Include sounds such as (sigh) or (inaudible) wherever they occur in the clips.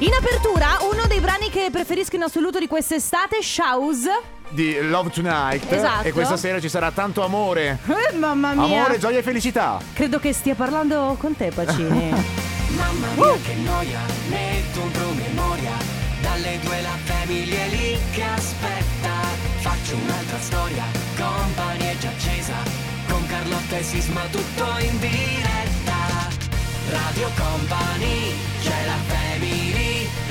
In apertura, uno dei brani che preferisco in assoluto di quest'estate, Shouse. Di Love Tonight. Esatto. E questa sera ci sarà tanto amore. Eh, mamma mia. Amore, gioia e felicità. Credo che stia parlando con te, Pacini. (laughs) Mamma mia che noia, metto un promemoria Dalle due la famiglia è lì che aspetta Faccio un'altra storia, company è già accesa Con Carlotta e Sisma tutto in diretta Radio Company, c'è la family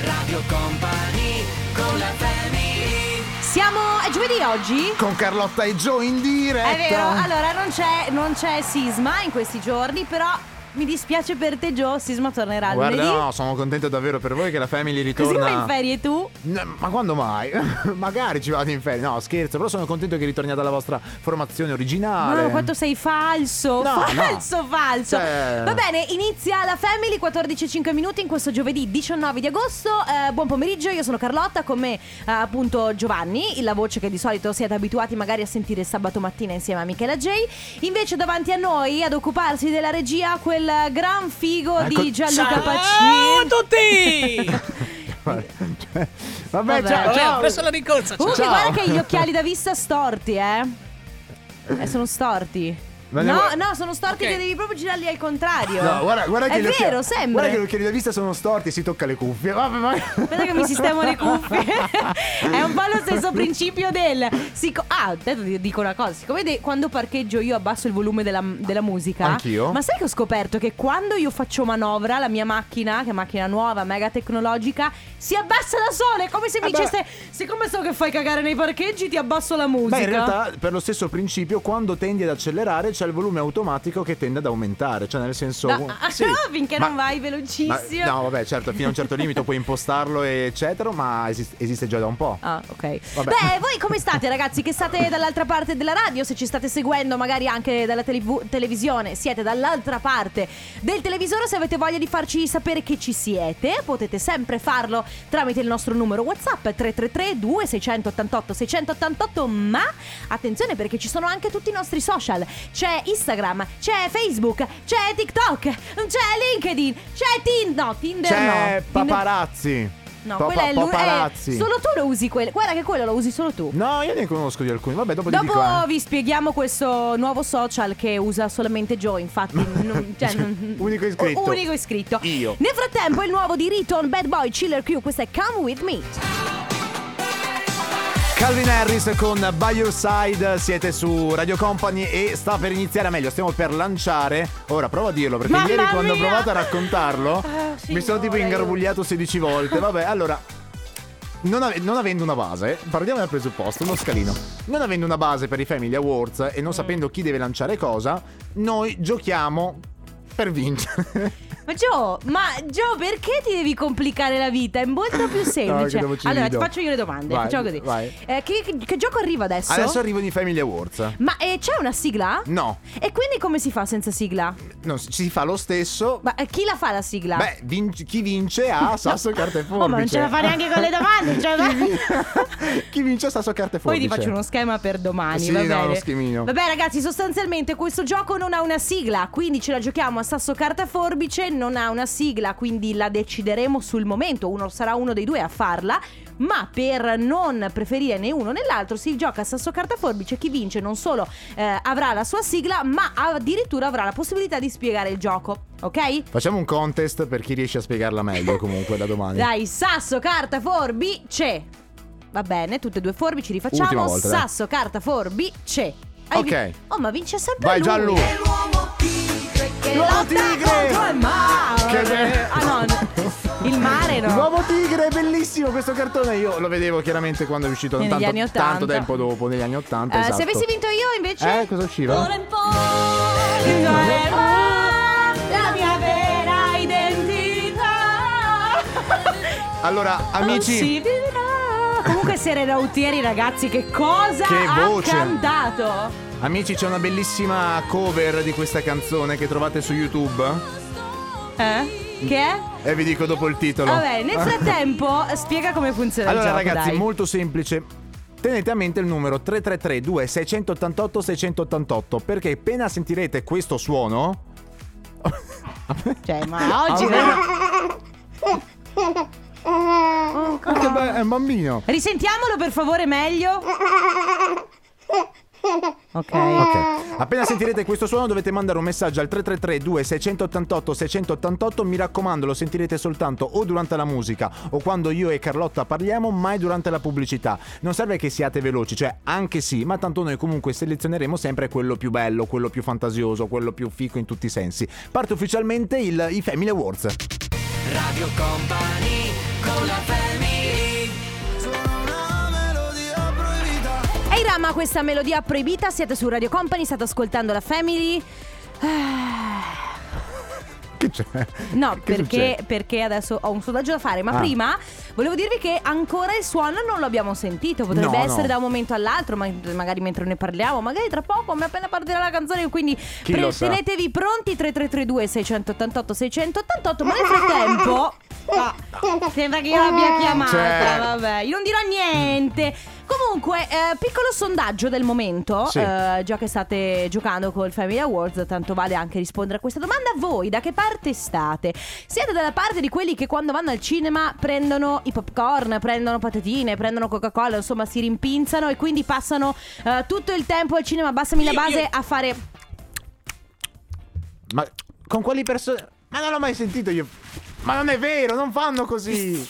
Radio Company, con la family Siamo. È giovedì oggi? Con Carlotta e Joe in diretta. È vero, allora non c'è, non c'è Sisma in questi giorni, però mi dispiace per te Gio, Sisma tornerà Guarda, lunedì. no, sono contento davvero per voi che la Family Così ritorna. vai in ferie tu? No, ma quando mai? (laughs) Magari ci vado in ferie. No, scherzo, però sono contento che ritorniate alla vostra formazione originale. No, quanto sei falso, No, falso, falso. Cioè- Va bene, inizia la Family 14.05 minuti in questo giovedì 19 di agosto. Eh, buon pomeriggio, io sono Carlotta, con me eh, appunto Giovanni, la voce che di solito siete abituati magari a sentire sabato mattina insieme a Michela J. Invece davanti a noi ad occuparsi della regia quel gran figo Ecco, di Gianluca ciao Pacini. Ciao a tutti! (laughs) Vabbè, Vabbè. ciao, Vabbè, ciao. ho preso la rincorsa. Comunque Ciao. guarda che gli occhiali (laughs) da vista storti, eh. Eh, sono storti. Ma no, no, sono storti Ok. che devi proprio girarli al contrario. No, guarda, guarda che È occhiali- vero, sembra. Guarda che gli occhiali da vista sono storti, si tocca le cuffie. Vabbè, ma... Aspetta che mi (laughs) sistemo le cuffie. È un po' lo stesso principio del. sic- ah, adesso ti dico una cosa. Siccome de- quando parcheggio io abbasso il volume della, della musica. Anch'io. Ma sai che ho scoperto che quando io faccio manovra, la mia macchina, che è macchina nuova, mega tecnologica, si abbassa da sola. È come se mi Eh beh. dicesse: Siccome so che fai cagare nei parcheggi, ti abbasso la musica. Beh, in realtà, per lo stesso principio, quando tendi ad accelerare, c'è il volume automatico che tende ad aumentare. Cioè, nel senso. No, (laughs) Sì, (laughs) finché ma- non vai ma- velocissimo. no, vabbè, certo, fino a un certo limite puoi impostarlo, eccetera, ma esiste, esiste già da un po'. Ah, ok. Vabbè. Beh, voi come state, ragazzi? Che state dall'altra parte della radio? Se ci state seguendo, magari anche dalla televu- televisione, siete dall'altra parte del televisore. Se avete voglia di farci sapere che ci siete, potete sempre farlo tramite il nostro numero WhatsApp 333 2688 688. Ma attenzione perché ci sono anche tutti i nostri social: c'è Instagram, c'è Facebook, c'è TikTok, c'è LinkedIn, c'è Tinder. No, Tinder C'è no. Tinder- paparazzi. No, Pa- quella è lui. paparazzi. Eh, solo tu lo usi quello. Guarda che quello lo usi solo tu. No, io ne conosco di alcuni. Vabbè, dopo, Dopo dico. eh. vi spieghiamo questo nuovo social che usa solamente Joe, infatti. (laughs) non- cioè, non- Unico iscritto. Unico iscritto. Io. Nel frattempo il nuovo di Riton Bad Boy Chiller Q, questo è Come With Me. Calvin Harris con By Your Side, siete su Radio Company e sta per iniziare, meglio, stiamo per lanciare. Ora prova a dirlo perché Mamma ieri quando ho mia! provato a raccontarlo Ah, mi sono tipo ingarbugliato 16 volte. Vabbè, allora non, ave- non avendo una base, partiamo dal presupposto, uno scalino. Non avendo una base per i Family Awards e non Mm. sapendo chi deve lanciare cosa, noi giochiamo per vincere. Ma Joe, ma Joe, perché ti devi complicare la vita? È molto più semplice. ci allora, ti faccio io le domande. Vai, Facciamo così. Eh, che, che- che gioco arriva adesso? Adesso arrivano i Family Awards. Ma eh, c'è una sigla? No, E quindi come si fa senza sigla? non si fa lo stesso. Ma eh, chi la fa la sigla? Beh, vinc- chi vince ha (laughs) sasso carta e forbice. Oh, ma non ce la fa neanche con le domande. (laughs) Cioè, chi, vin- (laughs) chi vince ha sasso carta e Poi forbice. ti faccio uno schema per domani. Sì, va no, bene. uno schemino. Vabbè, ragazzi, sostanzialmente questo gioco non ha una sigla, quindi ce la giochiamo a sasso carta forbice. Non ha una sigla, quindi la decideremo sul momento. Uno sarà uno dei due a farla. Ma per non preferire né uno né l'altro, si gioca a sasso carta forbice. Chi vince non solo eh, avrà la sua sigla, ma addirittura avrà la possibilità di spiegare il gioco. Ok? Facciamo un contest per chi riesce a spiegarla meglio (laughs) comunque da domani. Dai, sasso, carta, forbice. Va bene, tutte e due forbici, rifacciamo. Volta, sasso, carta, forbice. Hai Ok. vi- Oh, ma vince sempre Vai lui. Gianlu. Che L'uomo lotta tigre! contro il mare. Che be- Ah no, il mare no. L'uomo tigre bellissimo questo cartone. Io lo vedevo chiaramente quando è uscito Negli tanto, anni 80. tanto tempo dopo, negli anni 80. Eh, esatto. Se avessi vinto io invece... Eh, cosa usciva? La mia vera identità. Allora, amici, Si. Comunque Sere Rautieri ragazzi che cosa Che ha voce. cantato? Amici, c'è una bellissima cover di questa canzone che trovate su YouTube. Eh? Che è? E vi dico dopo il titolo. Vabbè, nel frattempo (laughs) spiega come funziona Allora, il gioco, ragazzi, dai. molto semplice. Tenete a mente il numero 333 2688 688 perché appena sentirete questo suono Cioè, ma (laughs) oggi Allora- vero? un bambino. Risentiamolo per favore meglio. (laughs) Ok. Ok. Appena sentirete questo suono dovete mandare un messaggio al 333 2688 688. Mi raccomando, lo sentirete soltanto o durante la musica o quando io e Carlotta parliamo, mai durante la pubblicità. Non serve che siate veloci, cioè anche sì, ma tanto noi comunque selezioneremo sempre quello più bello, quello più fantasioso, quello più fico in tutti i sensi. Parte ufficialmente il, i Family Awards. Radio Company con la Rama, questa melodia proibita, siete su Radio Company, state ascoltando la Family. Ah, Che c'è? No, Che perché, perché adesso ho un sondaggio da fare, ma Ah. prima volevo dirvi che ancora il suono non lo abbiamo sentito, potrebbe No, essere no. da un momento all'altro, ma magari mentre ne parliamo, magari tra poco, ma appena partirà la canzone, quindi tenetevi pronti 3332 688 688, ma nel frattempo (laughs) Ah, sembra che io l'abbia chiamata, Cioè. vabbè, io non dirò niente. Comunque, eh, piccolo sondaggio del momento, Sì. eh, già che state giocando col Family Awards, tanto vale anche rispondere a questa domanda. Voi da che parte state? Siete dalla parte di quelli che quando vanno al cinema prendono i popcorn, prendono patatine, prendono Coca-Cola, insomma si rimpinzano e quindi passano eh, tutto il tempo al cinema, abbassami la Io- base, io- a fare... Ma con quali persone? Ma non l'ho mai sentito io. Ma non è vero, non fanno così.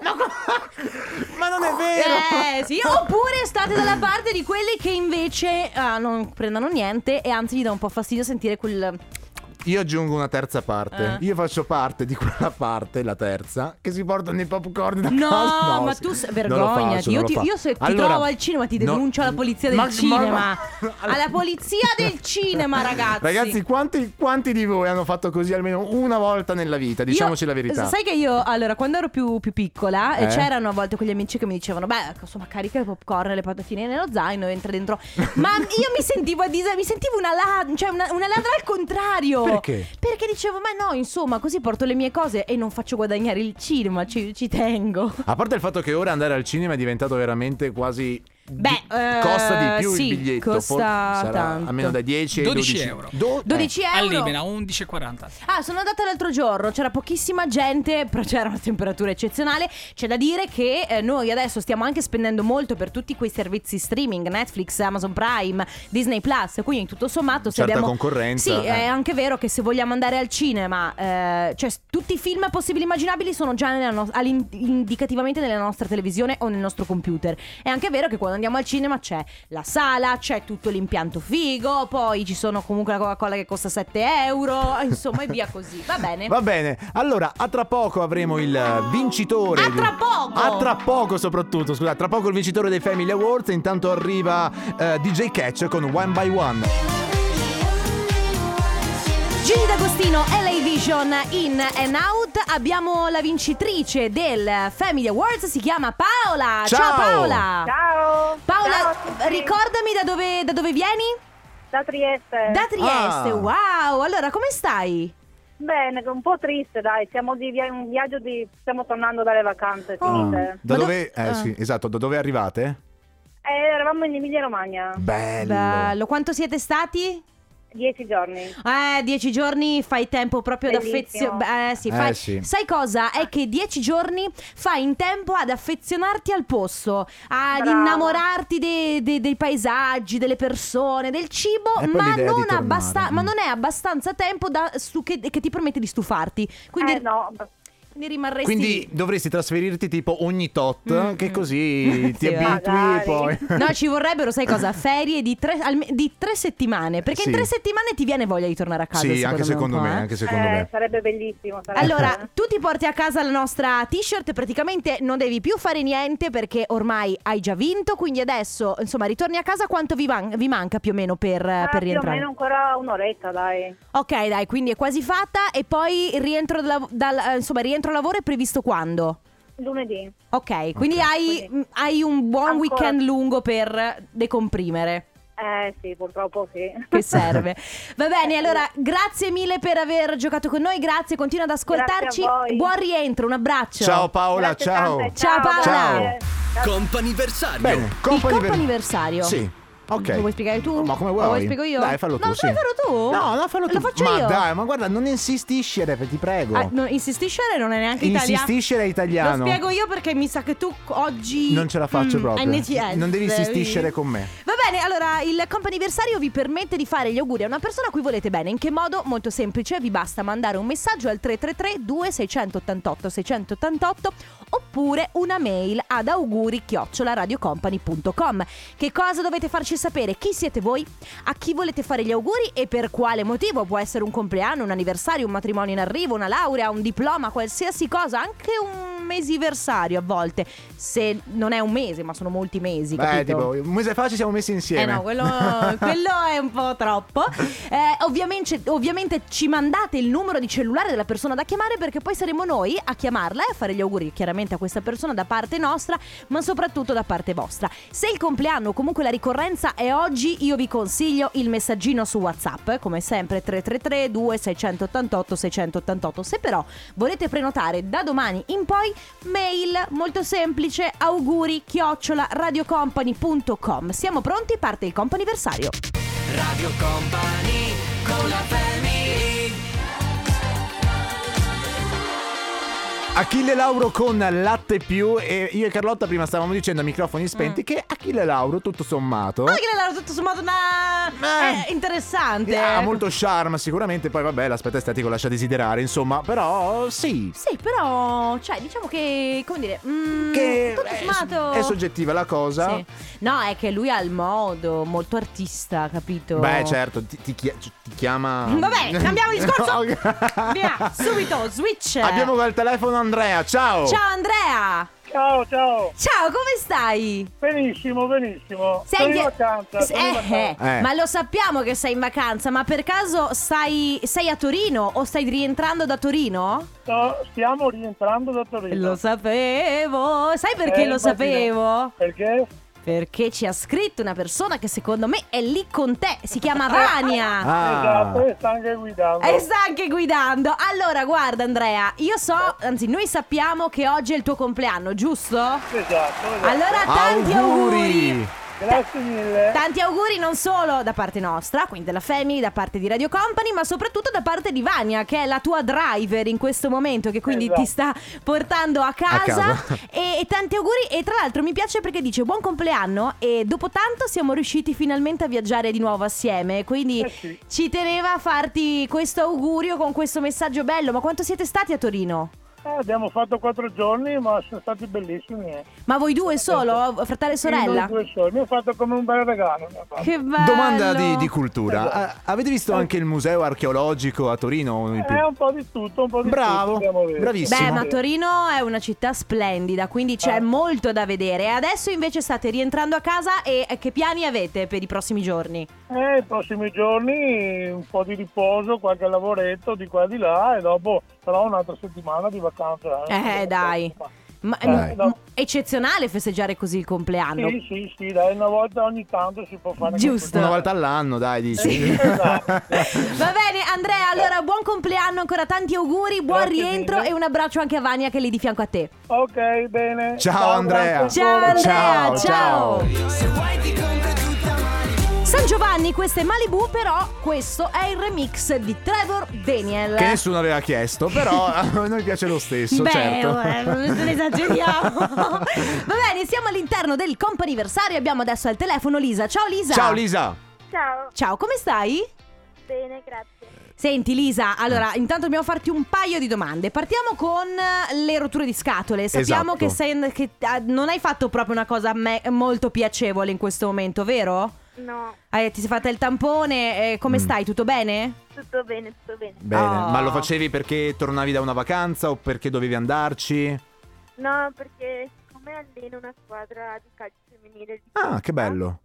No, (laughs) ma non è vero. Eh sì, oppure state dalla parte di quelli che invece ah, non prendono niente e anzi gli dà un po' fastidio sentire quel... Io aggiungo una terza parte. Eh. Io faccio parte di quella parte, la terza, che si portano i popcorn da No, casa. ma sì. tu sei- vergognati. Io, ti- io se ti Allora, trovo al cinema ti no- denuncio alla polizia del Ma- ma- cinema. ma- Alla polizia del (laughs) cinema, ragazzi. Ragazzi, quanti, quanti di voi hanno fatto così almeno una volta nella vita? Diciamoci Io- la verità. Sai che io, allora, quando ero più, più piccola, eh, c'erano a volte quegli amici che mi dicevano: Beh, insomma, carica i popcorn le patatine nello zaino, entra dentro. Ma (laughs) io mi sentivo a dis- mi sentivo una, la- cioè una, una ladra al contrario. Perché? Perché dicevo: Ma no, insomma, così porto le mie cose e non faccio guadagnare il cinema, ci, ci tengo. A parte il fatto che ora andare al cinema è diventato veramente quasi. Beh, eh, costa di più sì, il biglietto. costa sarà tanto. almeno dai 10 ai 12 12 euro. Do- 12 eh. euro. All'Imena 11,40. Ah, sono andata l'altro giorno, c'era pochissima gente, però c'era una temperatura eccezionale. C'è da dire che eh, noi adesso stiamo anche spendendo molto per tutti quei servizi streaming, Netflix, Amazon Prime, Disney Plus, quindi tutto sommato se Certa abbiamo concorrenza, Sì, eh. è anche vero che se vogliamo andare al cinema, eh, cioè tutti i film possibili e immaginabili sono già nella no- indicativamente nella nostra televisione o nel nostro computer. È anche vero che quando andiamo al cinema c'è la sala, c'è tutto l'impianto figo, poi ci sono comunque la Coca-Cola che costa 7 euro, insomma e via così. Va bene. Va bene, allora a tra poco avremo il vincitore. A tra poco! A tra poco soprattutto, scusate, tra poco il vincitore dei Family Awards. Intanto arriva eh, DJ Catch con One by One. Gigi D'Agostino, LA Vision in and out. Abbiamo la vincitrice del Family Awards, si chiama Paola. Ciao! Paola. Ciao! Paola, Ciao a tutti. ricordami da dove, da dove vieni? Da Trieste. Da Trieste, Ah. wow. Allora, come stai? Bene, un po' triste, dai. Siamo di via- un viaggio di. Stiamo tornando dalle vacanze Oh. finite. Da Ma dove? do- eh ah. sì, esatto, da dove arrivate? E eravamo in Emilia Romagna. Bello. Bello. Quanto siete stati? Dieci giorni. Eh, dieci giorni fai tempo proprio ad affezionarti. Eh, sì, Eh, fai- sì. Sai cosa? È che dieci giorni fai in tempo ad affezionarti al posto, ad Brava. innamorarti de- de- dei paesaggi, delle persone, del cibo, E poi ma non, abbasta- ma non è abbastanza tempo da- su che, che ti permette di stufarti. Quindi, Eh no, quindi rimarresti Quindi dovresti trasferirti tipo ogni tot, Mm, che così (laughs) ti Sì, abitui e poi... (laughs) No, ci vorrebbero, sai cosa? Ferie di tre, alme- di tre settimane. Perché Sì. in tre settimane ti viene voglia di tornare a casa. sì, anche secondo un po', me, eh. anche secondo eh, me. sarebbe bellissimo. sarebbe. Allora, tu ti porti a casa la nostra t-shirt, praticamente non devi più fare niente perché ormai hai già vinto, quindi adesso, insomma, ritorni a casa quanto vi, man- vi manca più o meno per, Ah, per più o rientrare? meno ancora un'oretta, dai. Ok, dai, quindi è quasi fatta e poi rientro, dal, dal- eh, insomma, il rientro al lavoro è previsto quando? Lunedì. Ok, quindi. Hai, hai un buon Ancora. weekend lungo per decomprimere. Eh sì, purtroppo sì. Che serve. (laughs) Va bene, allora grazie mille per aver giocato con noi, grazie, continua ad ascoltarci. Grazie a voi. Buon rientro, un abbraccio. Ciao Paola, Grazie ciao. tante, Ciao, Paola. grazie. Comp'anniversario. Bene, Il comp'anniversario. Sì. Ok. Lo vuoi spiegare tu? Ma come vuoi? vuoi spiego io? Dai, fallo tu, No, sì. farlo tu? No, no, fallo tu. Lo faccio ma io. dai, ma guarda, non insistiscere, ti prego. Ah, no, insistiscere non è neanche italiano. Insistiscere è italiano. Lo spiego io perché mi sa che tu oggi Non ce la faccio Mm, proprio. NTS. Non devi insististere con me. Va bene, allora il comp'anniversario vi permette di fare gli auguri a una persona a cui volete bene. In che modo? Molto semplice, vi basta mandare un messaggio al 333 2688 688 oppure una mail ad auguri radiocompany.com. Che cosa dovete farci sapere? Chi siete voi? A chi volete fare gli auguri e per quale motivo? Può essere un compleanno, un anniversario, un matrimonio in arrivo, una laurea, un diploma, qualsiasi cosa, anche un mesiversario a volte. Se non è un mese, ma sono molti mesi, Beh, capito? tipo, un mese fa ci siamo messi insieme. Eh no, quello, (laughs) quello è un po' troppo. Eh, ovviamente, ovviamente ci mandate il numero di cellulare della persona da chiamare perché poi saremo noi a chiamarla e a fare gli auguri chiaramente a questa persona da parte nostra, ma soprattutto da parte vostra. Se il compleanno o comunque la ricorrenza è oggi, io vi consiglio il messaggino su WhatsApp, come sempre 333 2688 688. Se però volete prenotare da domani in poi, mail molto semplice, auguri chiocciola radiocompany.com. Siamo pronti? Parte il comp'anniversario. Radio Company Achille Lauro con Latte Più e io e Carlotta prima stavamo dicendo a microfoni spenti che Achille Lauro tutto sommato Ma che l'ha tutto sommato una... Eh. è interessante. ha molto charme sicuramente, poi vabbè l'aspetto estetico lascia desiderare insomma, però sì. Sì, però, cioè, diciamo che, come dire, mm, Che tutto sommato... è soggettiva la cosa. Sì. No, è che lui ha il modo, molto artista, capito? Beh certo, ti, ti chia- ti chiama... Vabbè, cambiamo (laughs) discorso. Ok. Via, subito, switch. Abbiamo al telefono Andrea, ciao! Ciao Andrea. Ciao, ciao. Ciao, come stai? Benissimo, benissimo. Sei sono in vacanza. Sono in eh, vacanza. Eh. Ma lo sappiamo che sei in vacanza, ma per caso stai, sei a Torino o stai rientrando da Torino? No, stiamo rientrando da Torino. Lo sapevo. Sai perché Eh, lo immagino. sapevo? Perché? Perché ci ha scritto una persona che secondo me è lì con te. Si chiama Vania. Ah. Esatto, e sta anche guidando. E sta anche guidando. Allora, guarda, Andrea, io so, anzi, noi sappiamo che oggi è il tuo compleanno, giusto? Esatto, esatto. Allora, tanti auguri. Grazie mille. Tanti auguri non solo da parte nostra, quindi della Family, da parte di Radio Company, ma soprattutto da parte di Vania, che è la tua driver in questo momento, che quindi Esatto. ti sta portando a casa. casa. E, e tanti auguri. E tra l'altro mi piace perché dice buon compleanno. E dopo tanto siamo riusciti finalmente a viaggiare di nuovo assieme. Quindi Eh sì. ci teneva a farti questo augurio con questo messaggio bello. Ma quanto siete stati a Torino? Eh, abbiamo fatto quattro giorni, ma sono stati bellissimi. eh. Ma voi due solo, fratello e Sì, noi sorella? due soli. Mi ha fatto come un bel regalo. Che bello. Domanda di, di cultura. Ah, avete visto anche il museo archeologico a Torino? Eh, un po' di tutto, un po' di Bravo, tutto. bravissimo. Beh, ma Torino è una città splendida, quindi c'è Eh. molto da vedere. E adesso invece state rientrando a casa e eh, che piani avete per i prossimi giorni? Eh, i prossimi giorni un po' di riposo, qualche lavoretto di qua e di là e dopo però un'altra settimana di vacanza. Eh, dai. Ma, Dai. mm, eccezionale festeggiare così il compleanno. Sì, sì, sì, dai, una volta ogni tanto si può fare. Giusto. Una volta all'anno, dai, dici. Sì, esatto. (laughs) Va bene, Andrea, allora buon compleanno, ancora tanti auguri, buon Grazie rientro mille. e un abbraccio anche a Vania che è lì di fianco a te. Ok, bene. Ciao, Andrea. grazie Ciao. Andrea, Ciao, ciao. ciao. Questa è Malibu, però questo è il remix di Trevor Daniel. Che nessuno aveva chiesto, però (laughs) a noi piace lo stesso, Beh, certo. eh, non esageriamo. (laughs) Va bene, siamo all'interno del comp'anniversario. Abbiamo adesso al telefono Lisa. Ciao Lisa. Ciao Lisa. Ciao, Ciao, come stai? bene, grazie. Senti Lisa, allora intanto dobbiamo farti un paio di domande. Partiamo con eh, le rotture di scatole. Sappiamo Esatto. che, sei, che ah, non hai fatto proprio una cosa a me molto piacevole in questo momento, vero? No, Eh, ti sei fatta il tampone, eh, come Mm. stai? Tutto bene? tutto bene, tutto bene. Bene, Oh. ma lo facevi perché tornavi da una vacanza o perché dovevi andarci? No, perché siccome alleno una squadra di calcio femminile di Ah, che bello.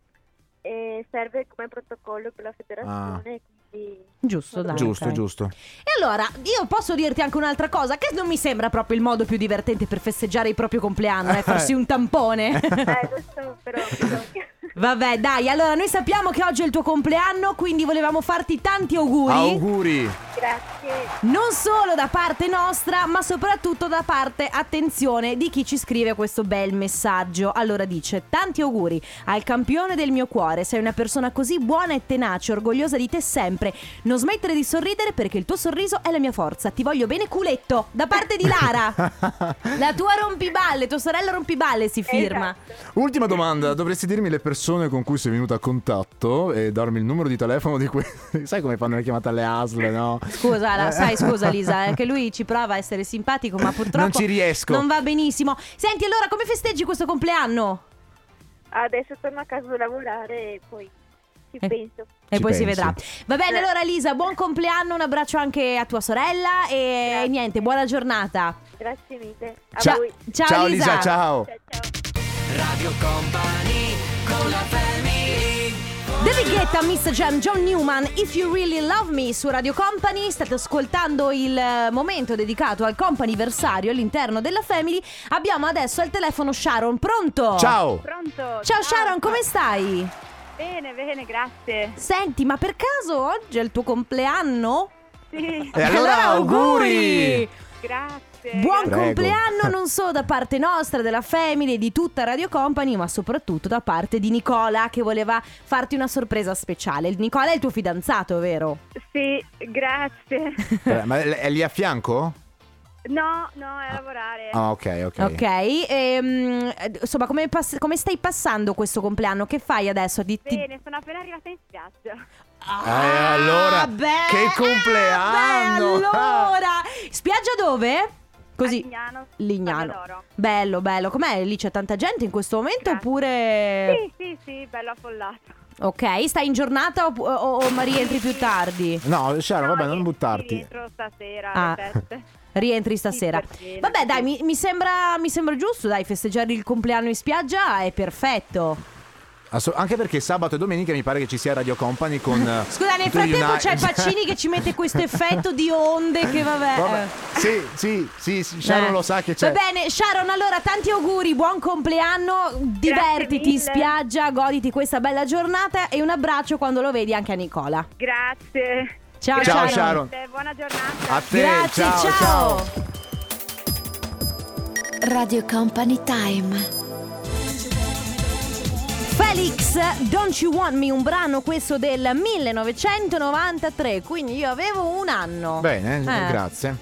e serve come protocollo per la federazione, quindi Giusto, dai. giusto, ok. giusto. E allora, io posso dirti anche un'altra cosa, che non mi sembra proprio il modo più divertente per festeggiare il proprio compleanno, è (laughs) farsi un tampone. eh, (laughs) lo so, però bisogna. Vabbè, dai, allora noi sappiamo che oggi è il tuo compleanno, quindi volevamo farti tanti auguri. Auguri. Grazie. Non solo da parte nostra, ma soprattutto da parte, attenzione, di chi ci scrive questo bel messaggio. Allora dice: Tanti auguri al campione del mio cuore. Sei una persona così buona e tenace, orgogliosa di te sempre. Non smettere di sorridere perché il tuo sorriso è la mia forza. Ti voglio bene, culetto. Da parte di Lara. (laughs) la tua rompiballe, tua sorella rompiballe si firma. Esatto. Ultima domanda, dovresti dirmi le persone con cui sei venuta a contatto e darmi il numero di telefono di cui... (laughs) Sai come fanno le chiamate alle ASL, no? Scusa, la- sai, scusa Lisa, eh, che lui ci prova a essere simpatico, ma purtroppo Non ci riesco. Non va benissimo. Senti, allora come festeggi questo compleanno? Adesso torno a casa a lavorare e poi ci Eh. penso. E Ci poi si pensi. vedrà. Va bene, Eh. allora Lisa, buon compleanno, un abbraccio anche a tua sorella e Grazie. niente, buona giornata. Grazie mille. A Ciao, voi. Ciao, ciao Lisa. Lisa, ciao. Ciao ciao. Radio Company David Guetta, Miss Jam, John Newman, If You Really Love Me su Radio Company. State ascoltando il eh, momento dedicato al companiversario all'interno della Family. Abbiamo adesso al telefono Sharon, pronto? Ciao. Pronto? Ciao Sharon, come stai? Bene, bene, grazie. Senti, ma per caso oggi è il tuo compleanno? Sì, E allora auguri! grazie. Buon Prego. compleanno (laughs) non solo da parte nostra, della Family e di tutta Radio Company, ma soprattutto da parte di Nicola che voleva farti una sorpresa speciale. Nicola è il tuo fidanzato, vero? Sì, grazie. (laughs) Eh, Ma è è lì a fianco? No, no, è a lavorare. Ah, ok, ok. Ok, ehm, insomma, come, pass- come stai passando questo compleanno? Che fai adesso? Ti- Bene, sono appena arrivata in spiaggia. Ah, allora, beh, che compleanno! Beh, allora, spiaggia dove? Così. Lignano. Lignano. Bello, bello. Com'è? Lì c'è tanta gente in questo momento Grazie. oppure... Sì, sì, sì, bello affollato. Ok, stai in giornata o, o, o ma rientri più tardi? No, Sharon, No, vabbè, non buttarti. Rientro stasera Ah. (laughs) Rientri stasera. bene, Vabbè, sì. dai, mi, mi sembra, mi sembra giusto, dai, festeggiare il compleanno in spiaggia è perfetto. Asso- anche perché sabato e domenica mi pare che ci sia Radio Company con... (laughs) eh, Scusa, nel frattempo Uni- c'è Pacini che ci mette questo (laughs) effetto di onde che vabbè. Vabbè, eh. Sì, sì, sì, sì, Sharon Eh. lo sa che c'è. Va bene, Sharon, allora tanti auguri, buon compleanno, divertiti in mille. spiaggia, goditi questa bella giornata e un abbraccio quando lo vedi anche a Nicola. Grazie. Ciao, Ciao, Sharon. Sharon. Buona giornata. A te, Grazie, ciao, ciao. ciao. Radio Company Time. Felix, Don't You Want Me, un brano questo del 1993, quindi io avevo un anno. Bene, Eh, grazie.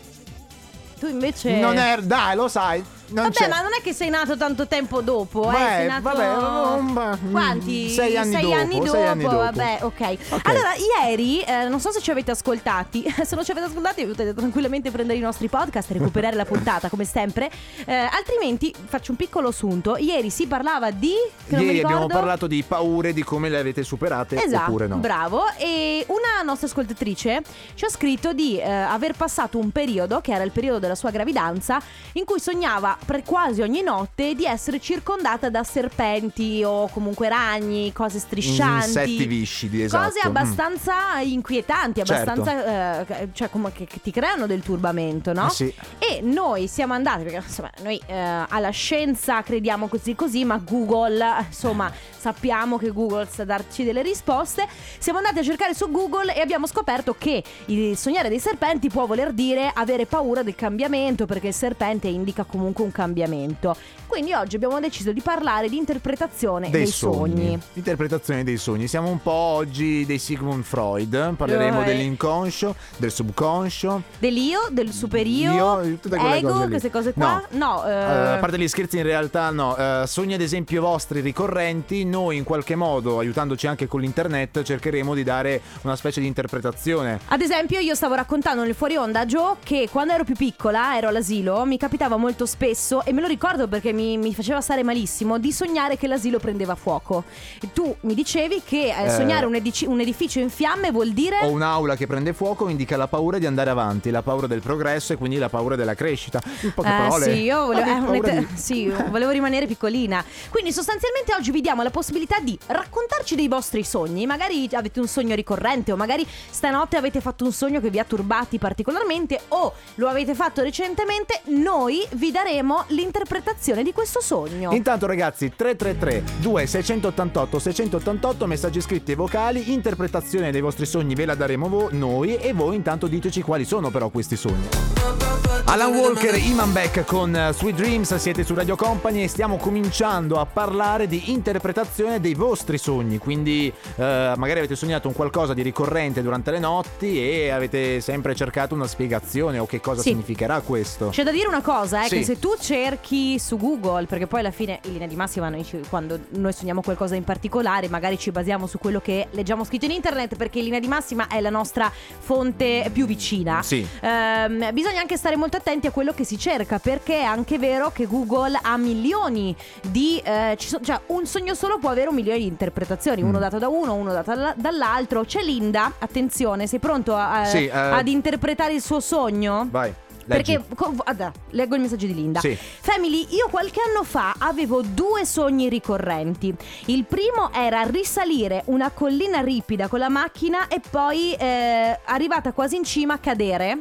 Tu invece... Non è... Dai, lo sai. Non Vabbè, c'è. ma non è che sei nato tanto tempo dopo, eh? Beh, Sei nato... vabbè, beh, mm, Quanti? sei anni dopo, anni sei anni dopo. vabbè, ok. Ok. Allora, ieri, eh, non so se ci avete ascoltati, (laughs) se non ci avete ascoltati potete tranquillamente prendere i nostri podcast e recuperare la puntata, come sempre. Eh, altrimenti, faccio un piccolo assunto. Ieri si parlava di... Ieri abbiamo parlato di paure, di come le avete superate Esatto, oppure no. bravo. E una nostra ascoltatrice ci ha scritto di eh, aver passato un periodo, che era il periodo della sua gravidanza, in cui sognava per quasi ogni notte di essere circondata da serpenti o comunque ragni, cose striscianti. Insetti viscidi, esatto. Cose abbastanza inquietanti, Certo. abbastanza eh, cioè come che, che ti creano del turbamento, no? Ah, sì. E noi siamo andati, perché insomma noi eh, alla scienza crediamo così così, ma Google, insomma, sappiamo che Google sa darci delle risposte. Siamo andati a cercare su Google e abbiamo scoperto che il sognare dei serpenti può voler dire avere paura del cambiamento, perché il serpente indica comunque un cambiamento. Quindi oggi abbiamo deciso di parlare di interpretazione dei, Dei sogni. Interpretazione dei sogni. Siamo un po' oggi dei Sigmund Freud. Parleremo Eh. dell'inconscio, del subconscio. Dell'io, del superio, Io, tutte quelle ego, cose lì. queste cose qua. No, eh, Eh, a parte gli scherzi, in realtà no. Eh, sogni ad esempio vostri ricorrenti, noi in qualche modo, aiutandoci anche con l'internet, cercheremo di dare una specie di interpretazione. Ad esempio, io stavo raccontando nel fuori onda a Joe che quando ero più piccola, ero all'asilo, mi capitava molto spesso, e me lo ricordo perché mi, mi faceva stare malissimo, di sognare che l'asilo prendeva fuoco. E tu mi dicevi che eh, Eh. sognare un, edici- un edificio in fiamme vuol dire. O un'aula che prende fuoco indica la paura di andare avanti, la paura del progresso e quindi la paura della crescita. In poche Eh, parole. sì, io volevo, (laughs) eh, un'ete- di- (laughs) sì, volevo rimanere piccolina. Quindi sostanzialmente oggi vi diamo la possibilità di raccontarci dei vostri sogni. Magari avete un sogno ricorrente o magari stanotte avete fatto un sogno che vi ha turbati particolarmente o lo avete fatto recentemente. Noi vi daremo proviamo l'interpretazione di questo sogno. Intanto ragazzi 333 2688 688 messaggi scritti e vocali, interpretazione dei vostri sogni ve la daremo vo- noi e voi intanto diteci quali sono però questi sogni. Alan Walker, Iman Beck con eh, Sweet Dreams, siete su Radio Company e stiamo cominciando a parlare di interpretazione dei vostri sogni, quindi eh, magari avete sognato un qualcosa di ricorrente durante le notti e avete sempre cercato una spiegazione o che cosa Sì. significherà questo. C'è da dire una cosa, eh, Sì. che se tu cerchi su Google, perché poi alla fine in linea di massima noi ci- quando noi sogniamo qualcosa in particolare, magari ci basiamo su quello che leggiamo scritto in internet, perché in linea di massima è la nostra fonte più vicina. Sì. Ehm, bisogna anche stare molto attenti a quello che si cerca, perché è anche vero che Google ha milioni di. eh, so- cioè, un sogno solo può avere un milione di interpretazioni, uno Mm. dato da uno, uno dato dalla- dall'altro. C'è Linda, attenzione, sei pronto a- Sì, eh. ad interpretare il suo sogno? Vai. Perché co- guarda, leggo il messaggio di Linda. Sì. Family, io qualche anno fa avevo due sogni ricorrenti. Il primo era risalire una collina ripida con la macchina e poi eh, arrivata quasi in cima cadere.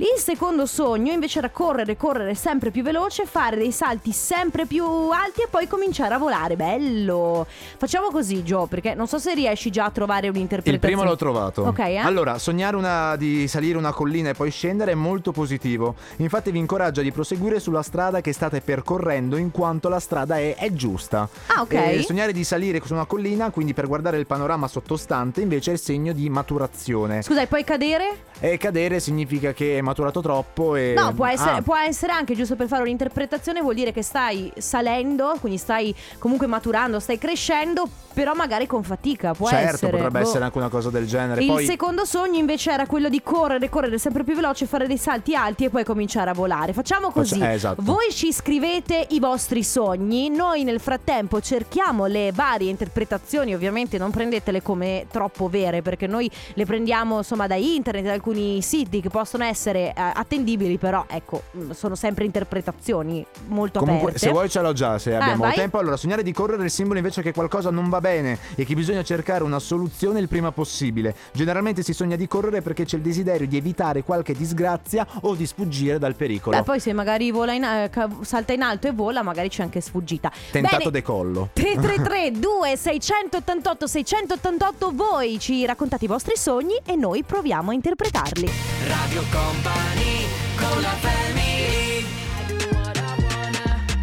Il secondo sogno invece era correre, correre sempre più veloce, fare dei salti sempre più alti e poi cominciare a volare. Bello! Facciamo così, Joe, perché non so se riesci già a trovare Il un'interpretazione. primo l'ho trovato. Ok, eh? Allora, sognare una, di salire una collina e poi scendere è molto positivo. Infatti vi incoraggia di proseguire sulla strada che state percorrendo in quanto la strada è, è giusta. Ah, ok. E sognare di salire su una collina, quindi per guardare il panorama sottostante, invece è il segno di maturazione. Scusa, e poi cadere? E cadere significa che è maturato troppo e... No, può essere, Ah, può essere anche giusto per fare un'interpretazione, vuol dire che stai salendo, quindi stai comunque maturando, stai crescendo, però magari con fatica, può certo, essere. potrebbe Boh. essere anche una cosa del genere. Il poi... secondo sogno invece era quello di correre, correre sempre più veloce, fare dei salti alti e poi cominciare a volare. Facciamo così. Faccia- eh, esatto. Voi ci scrivete i vostri sogni, noi nel frattempo cerchiamo le varie interpretazioni, ovviamente non prendetele come troppo vere perché noi le prendiamo insomma da internet, da alcuni siti che possono essere eh, attendibili, però ecco, mh, sono sempre interpretazioni molto Comunque, aperte. se vuoi ce l'ho già, se abbiamo vai. tempo. Allora, sognare di correre è il simbolo invece che qualcosa non va bene e che bisogna cercare una soluzione il prima possibile. Generalmente si sogna di correre perché c'è il desiderio di evitare qualche disgrazia o di sfuggire dal pericolo. Beh, poi se magari vola in, eh, salta in alto e vola, magari c'è anche sfuggita. Tentato Bene, decollo. 333 2688 688 voi ci raccontate i vostri sogni e noi proviamo a interpretarli. Radio Company con la family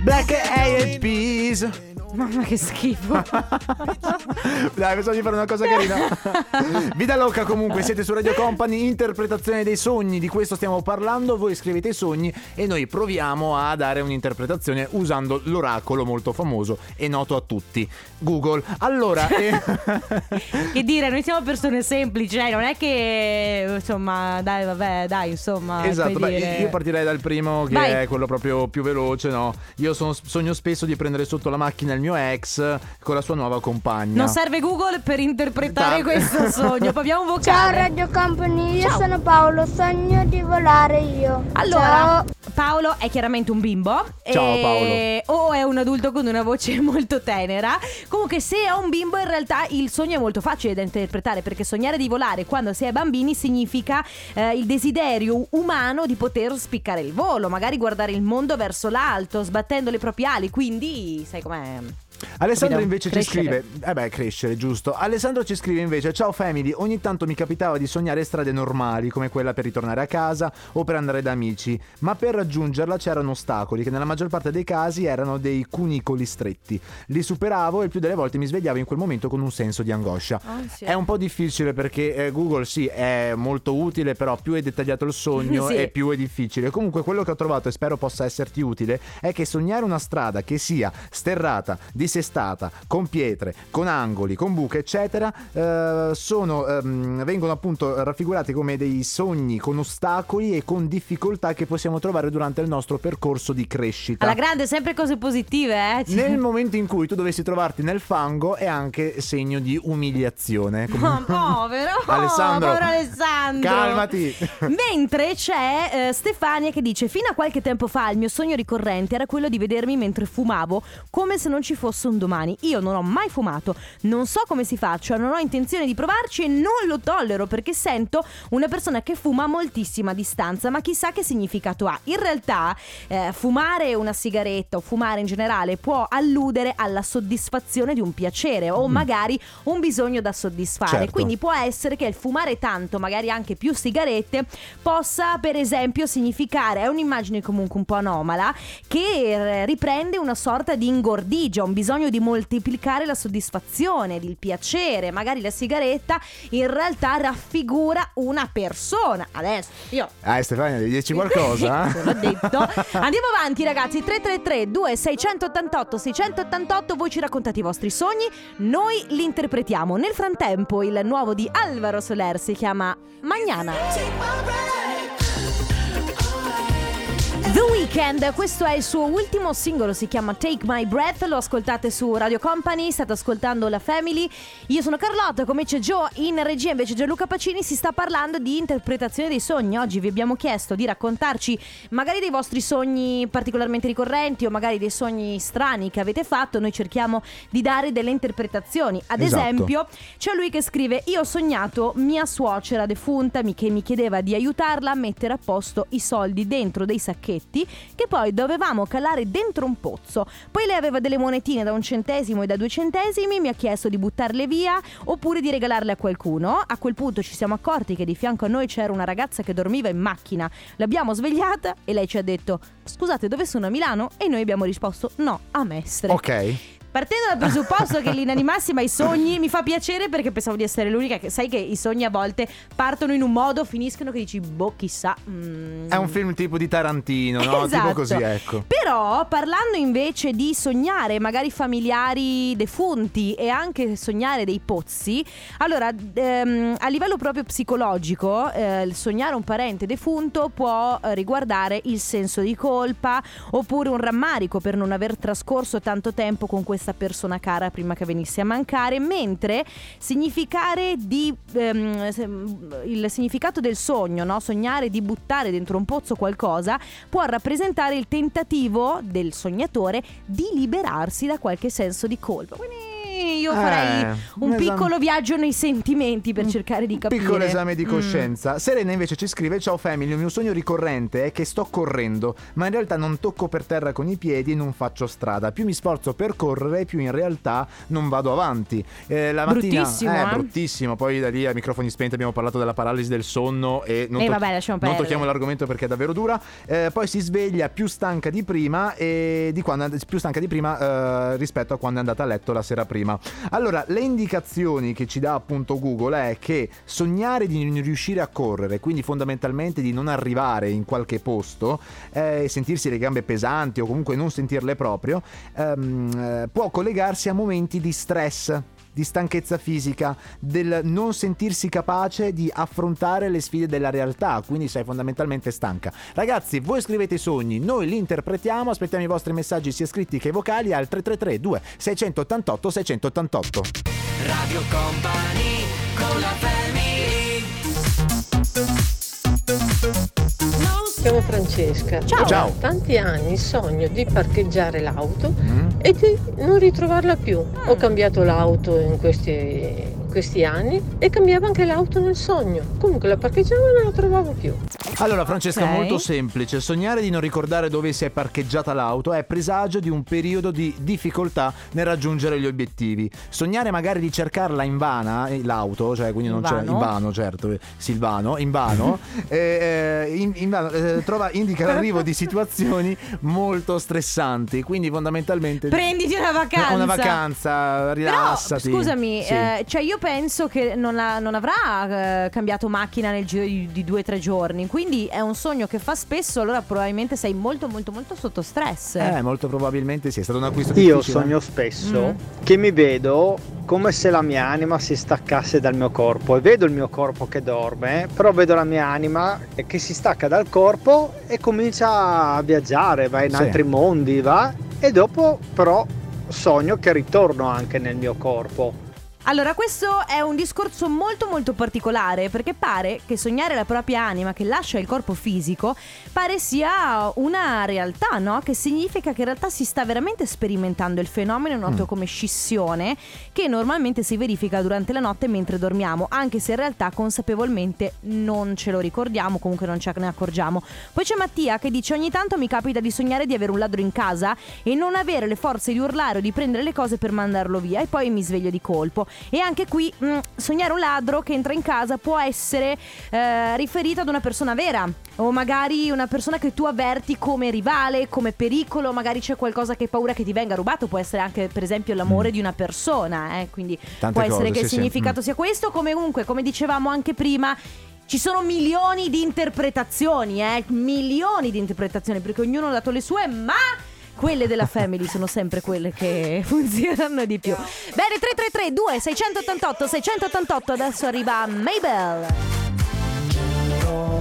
Black Peas. Mamma che schifo. (laughs) Dai, pensavo di fare una cosa carina. (laughs) Vida Loca comunque, siete su Radio Company, interpretazione dei sogni, di questo stiamo parlando, voi scrivete i sogni e noi proviamo a dare un'interpretazione usando l'oracolo molto famoso e noto a tutti, Google. Allora, (laughs) eh, che dire, noi siamo persone semplici, eh, non è che insomma, dai, vabbè, dai, insomma, esatto, beh, dire- io partirei dal primo che Vai. è quello proprio più veloce, no? Io sono- sogno spesso di prendere sotto la macchina il mio ex con la sua nuova compagna. Non serve Google per interpretare Dai. questo (laughs) sogno. Proviamo un vocale. Ciao Radio Company, io Ciao. sono Paolo, sogno di volare io. Allora, Ciao. Paolo è chiaramente un bimbo. Ciao, e- O è un adulto con una voce (laughs) molto tenera. Comunque, se è un bimbo, in realtà il sogno è molto facile da interpretare perché sognare di volare quando si è bambini significa eh, il desiderio umano di poter spiccare il volo, magari guardare il mondo verso l'alto, sbattendo le proprie ali. Quindi, sai com'è? Alessandro Capito? invece Crescere. ci scrive, eh beh, crescere, giusto. Alessandro ci scrive invece: Ciao family, ogni tanto mi capitava di sognare strade normali, come quella per ritornare a casa o per andare da amici, ma per raggiungerla c'erano ostacoli che nella maggior parte dei casi erano dei cunicoli stretti. Li superavo e il più delle volte mi svegliavo in quel momento con un senso di angoscia. Ansia. È un po' difficile perché eh, Google sì è molto utile, però più è dettagliato il sogno (laughs) Sì. e più è difficile. Comunque quello che ho trovato e spero possa esserti utile è che sognare una strada che sia sterrata, dissestata, con pietre, con angoli, con buche, eccetera, eh, sono, ehm, vengono appunto raffigurati come dei sogni con ostacoli e con difficoltà che possiamo trovare durante il nostro percorso di crescita. Alla grande, sempre cose positive, eh? Nel momento in cui tu dovessi trovarti nel fango è anche segno di umiliazione. (laughs) Come- Oh, povero, Alessandro, povero Alessandro. calmati. Mentre c'è eh, Stefania che dice: Fino a qualche tempo fa il mio sogno ricorrente era quello di vedermi mentre fumavo come se non ci fosse addosso un domani. Io non ho mai fumato, non so come si faccia, non ho intenzione di provarci e non lo tollero perché sento una persona che fuma a moltissima distanza, ma chissà che significato ha. In realtà eh, fumare una sigaretta o fumare in generale può alludere alla soddisfazione di un piacere o magari un bisogno da soddisfare. Certo. Quindi può essere che il fumare tanto, magari anche più sigarette, possa per esempio significare, è un'immagine comunque un po' anomala, che riprende una sorta di ingordigia, un bisogno di moltiplicare la soddisfazione, il piacere. Magari la sigaretta in realtà raffigura una persona. Adesso io Ah, Stefania, devi dirci (laughs) qualcosa? Te l'ho detto. (laughs) Andiamo avanti, ragazzi. 333 2688 688 Voi ci raccontate i vostri sogni, noi li interpretiamo. Nel frattempo, il nuovo di Alvaro Soler si chiama Magnana. The Weeknd, questo è il suo ultimo singolo, si chiama Take My Breath, lo ascoltate su Radio Company, state ascoltando la Family. Io sono Carlotta, come c'è Joe in regia, invece Gianluca Pacini si sta parlando di interpretazione dei sogni. Oggi vi abbiamo chiesto di raccontarci magari dei vostri sogni particolarmente ricorrenti o magari dei sogni strani che avete fatto, noi cerchiamo di dare delle interpretazioni. Ad Esatto. esempio, c'è lui che scrive Io ho sognato mia suocera defunta mi- che mi chiedeva di aiutarla a mettere a posto i soldi dentro dei sacchetti che poi dovevamo calare dentro un pozzo. Poi lei aveva delle monetine da un centesimo e da due centesimi, mi ha chiesto di buttarle via oppure di regalarle a qualcuno. A quel punto ci siamo accorti che di fianco a noi c'era una ragazza che dormiva in macchina. L'abbiamo svegliata e lei ci ha detto Scusate, dove sono a Milano? E noi abbiamo risposto no, a Mestre. Ok. Partendo dal presupposto che linea di massima i sogni mi fa piacere perché pensavo di essere l'unica che sai che i sogni a volte partono in un modo, finiscono che dici boh chissà. mm. È un film tipo di Tarantino, no? Esatto. Tipo così, ecco. Però parlando invece di sognare magari familiari defunti e anche sognare dei pozzi, allora ehm, a livello proprio psicologico eh, il sognare un parente defunto può eh, riguardare il senso di colpa oppure un rammarico per non aver trascorso tanto tempo con questa persona cara prima che venisse a mancare, mentre significare di ehm, il significato del sogno, no? sognare di buttare dentro un pozzo qualcosa può rappresentare il tentativo del sognatore di liberarsi da qualche senso di colpa. Quindi io farei Eh, un un esame- piccolo viaggio nei sentimenti per cercare di capire. Piccolo esame di Mm. coscienza. Serena invece ci scrive: Ciao family, il mio sogno ricorrente è che sto correndo, ma in realtà non tocco per terra con i piedi e non faccio strada. Più mi sforzo per correre, più in realtà non vado avanti. Eh, la mattina Bruttissimo, eh, eh. bruttissimo. Poi da lì a microfoni spenti abbiamo parlato della paralisi del sonno e non, Eh, vabbè, lasciamo non perdere. tocchiamo l'argomento perché è davvero dura. Eh, poi si sveglia più stanca di prima e di quando più stanca di prima eh, rispetto a quando è andata a letto la sera prima. Allora, le indicazioni che ci dà appunto Google è che sognare di non riuscire a correre, quindi fondamentalmente di non arrivare in qualche posto, eh, sentirsi le gambe pesanti o comunque non sentirle proprio, ehm, eh, può collegarsi a momenti di stress di stanchezza fisica, del non sentirsi capace di affrontare le sfide della realtà, quindi sei fondamentalmente stanca. Ragazzi, voi scrivete i sogni, noi li interpretiamo, aspettiamo i vostri messaggi sia scritti che vocali al 333 2688 688. Radio Company con la family Chiamo Francesca. Ciao. Ciao. tanti anni sogno di parcheggiare l'auto Mm? e di non ritrovarla più. Ho cambiato l'auto in questi, questi anni e cambiavo anche l'auto nel sogno. Comunque la parcheggiavo e non la trovavo più. Allora, Francesca, Ok. molto semplice. Sognare di non ricordare dove si è parcheggiata l'auto è presagio di un periodo di difficoltà nel raggiungere gli obiettivi. Sognare magari di cercarla in vana, eh, l'auto, cioè quindi non c'è Invano. in vano, certo, eh, Silvano, in vano, (laughs) eh, eh, in, in vano, eh, trova- indica l'arrivo di situazioni molto stressanti. Quindi fondamentalmente Prenditi una vacanza. (laughs) una vacanza, rilassati. Però, scusami, Sì. eh, cioè io penso che non, ha- non avrà eh, cambiato macchina nel giro di, di due o tre giorni. Quindi è un sogno che fa spesso. Allora, probabilmente sei molto, molto, molto sotto stress. Eh, molto probabilmente sì, è stato un acquisto Io difficile. sogno spesso Mm. che mi vedo come se la mia anima si staccasse dal mio corpo e vedo il mio corpo che dorme, però vedo la mia anima che si stacca dal corpo e comincia a viaggiare, va in Sì. altri mondi, va e dopo però sogno che ritorno anche nel mio corpo. Allora, questo è un discorso molto molto particolare perché pare che sognare la propria anima che lascia il corpo fisico pare sia una realtà, no? Che significa che in realtà si sta veramente sperimentando il fenomeno noto come scissione che normalmente si verifica durante la notte mentre dormiamo, anche se in realtà consapevolmente non ce lo ricordiamo, comunque non ce ne accorgiamo. Poi c'è Mattia che dice ogni tanto mi capita di sognare di avere un ladro in casa e non avere le forze di urlare o di prendere le cose per mandarlo via e poi mi sveglio di colpo. E anche qui mh, sognare un ladro che entra in casa può essere eh, riferito ad una persona vera o magari una persona che tu avverti come rivale, come pericolo, magari c'è qualcosa che hai paura che ti venga rubato, può essere anche per esempio l'amore di una persona, eh, quindi Tante può essere cose, che il sì, sì. significato Mm. sia questo, come comunque come dicevamo anche prima ci sono milioni di interpretazioni, eh? milioni di interpretazioni, perché ognuno ha dato le sue, ma quelle della Family sono sempre quelle che (laughs) funzionano di più. Bene, 333 2688 688 adesso arriva Mabel.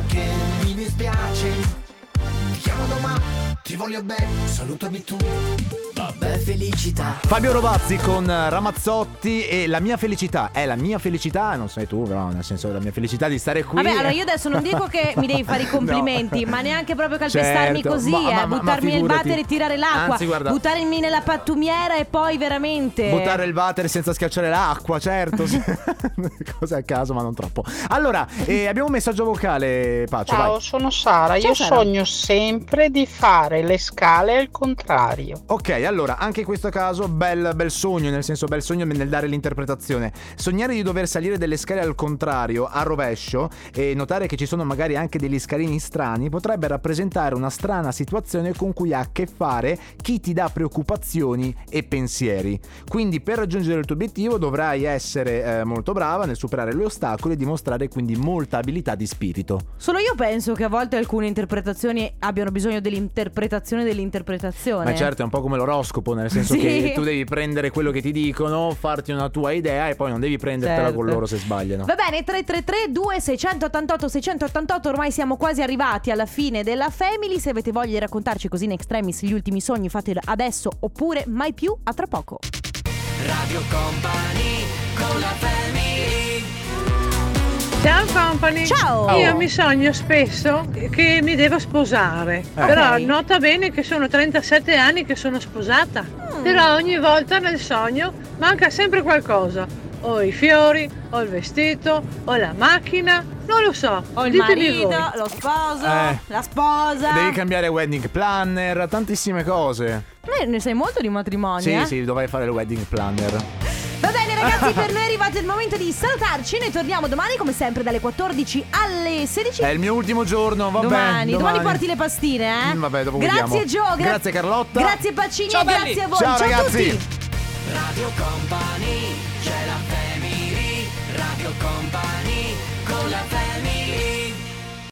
che mi dispiace Ti chiamo domani, ti voglio bene, salutami tu Vabbè felicità Fabio Rovazzi con Ramazzotti e la mia felicità è la mia felicità, non sei tu, però nel senso la mia felicità di stare qui. Vabbè, allora io adesso non dico che mi devi fare i (laughs) complimenti, No. ma neanche proprio calpestarmi Certo, così, ma- eh, ma- ma- ma buttarmi nel water e tirare l'acqua, Anzi, guarda- buttarmi nella pattumiera e poi veramente Buttare il water senza schiacciare l'acqua, certo. (laughs) (laughs) sì. Cose a caso, ma non troppo. Allora, eh, abbiamo un messaggio vocale, Pacio. Ciao, vai. sono Sara. Ciao, Io Sara. sogno sempre di fare le scale al contrario. Ok, allora, anche in questo caso, bel, bel sogno, nel senso bel sogno nel dare l'interpretazione. Sognare di dover salire delle scale al contrario, a rovescio, e notare che ci sono magari anche degli scalini strani, potrebbe rappresentare una strana situazione con cui ha a che fare chi ti dà preoccupazioni e pensieri. Quindi per raggiungere il tuo obiettivo dovrai essere eh, molto brava nel superare gli ostacoli e dimostrare quindi molta abilità di spirito. Solo io penso che a volte alcune interpretazioni abbiano bisogno dell'interpretazione dell'interpretazione. Ma certo è un po' come l'oroscopo, nel senso Sì. che tu devi prendere quello che ti dicono, farti una tua idea e poi non devi prendertela Certo. con loro se sbagliano. Va bene, 333 2688 688 ormai siamo quasi arrivati alla fine della Family. Se avete voglia di raccontarci così in extremis gli ultimi sogni, fatelo adesso oppure mai più, a tra poco. Radio Company con la family Ciao company. Ciao. Io mi sogno spesso che mi devo sposare. Però Ok. nota bene che sono 37 anni che sono sposata. Però ogni volta nel sogno manca sempre qualcosa. O i fiori, o il vestito, o la macchina, non lo so. Ho il Ditemi marito, voi. lo sposo, Eh. la sposa. Devi cambiare wedding planner, tantissime cose. Eh, ne sai molto di matrimoni, Sì, eh? sì, dovrai fare il wedding planner ragazzi, per noi è arrivato il momento di salutarci. Noi torniamo domani, come sempre, dalle 14 alle 16. È il mio ultimo giorno, va domani, domani, domani porti le pastine, eh? Mm, vabbè, dopo Grazie. Gio, gra- grazie Carlotta. Grazie Pacini Ciao, grazie belli. a voi. Ciao, Ciao ragazzi. a tutti. Radio Company, c'è la family, Radio Company con la family.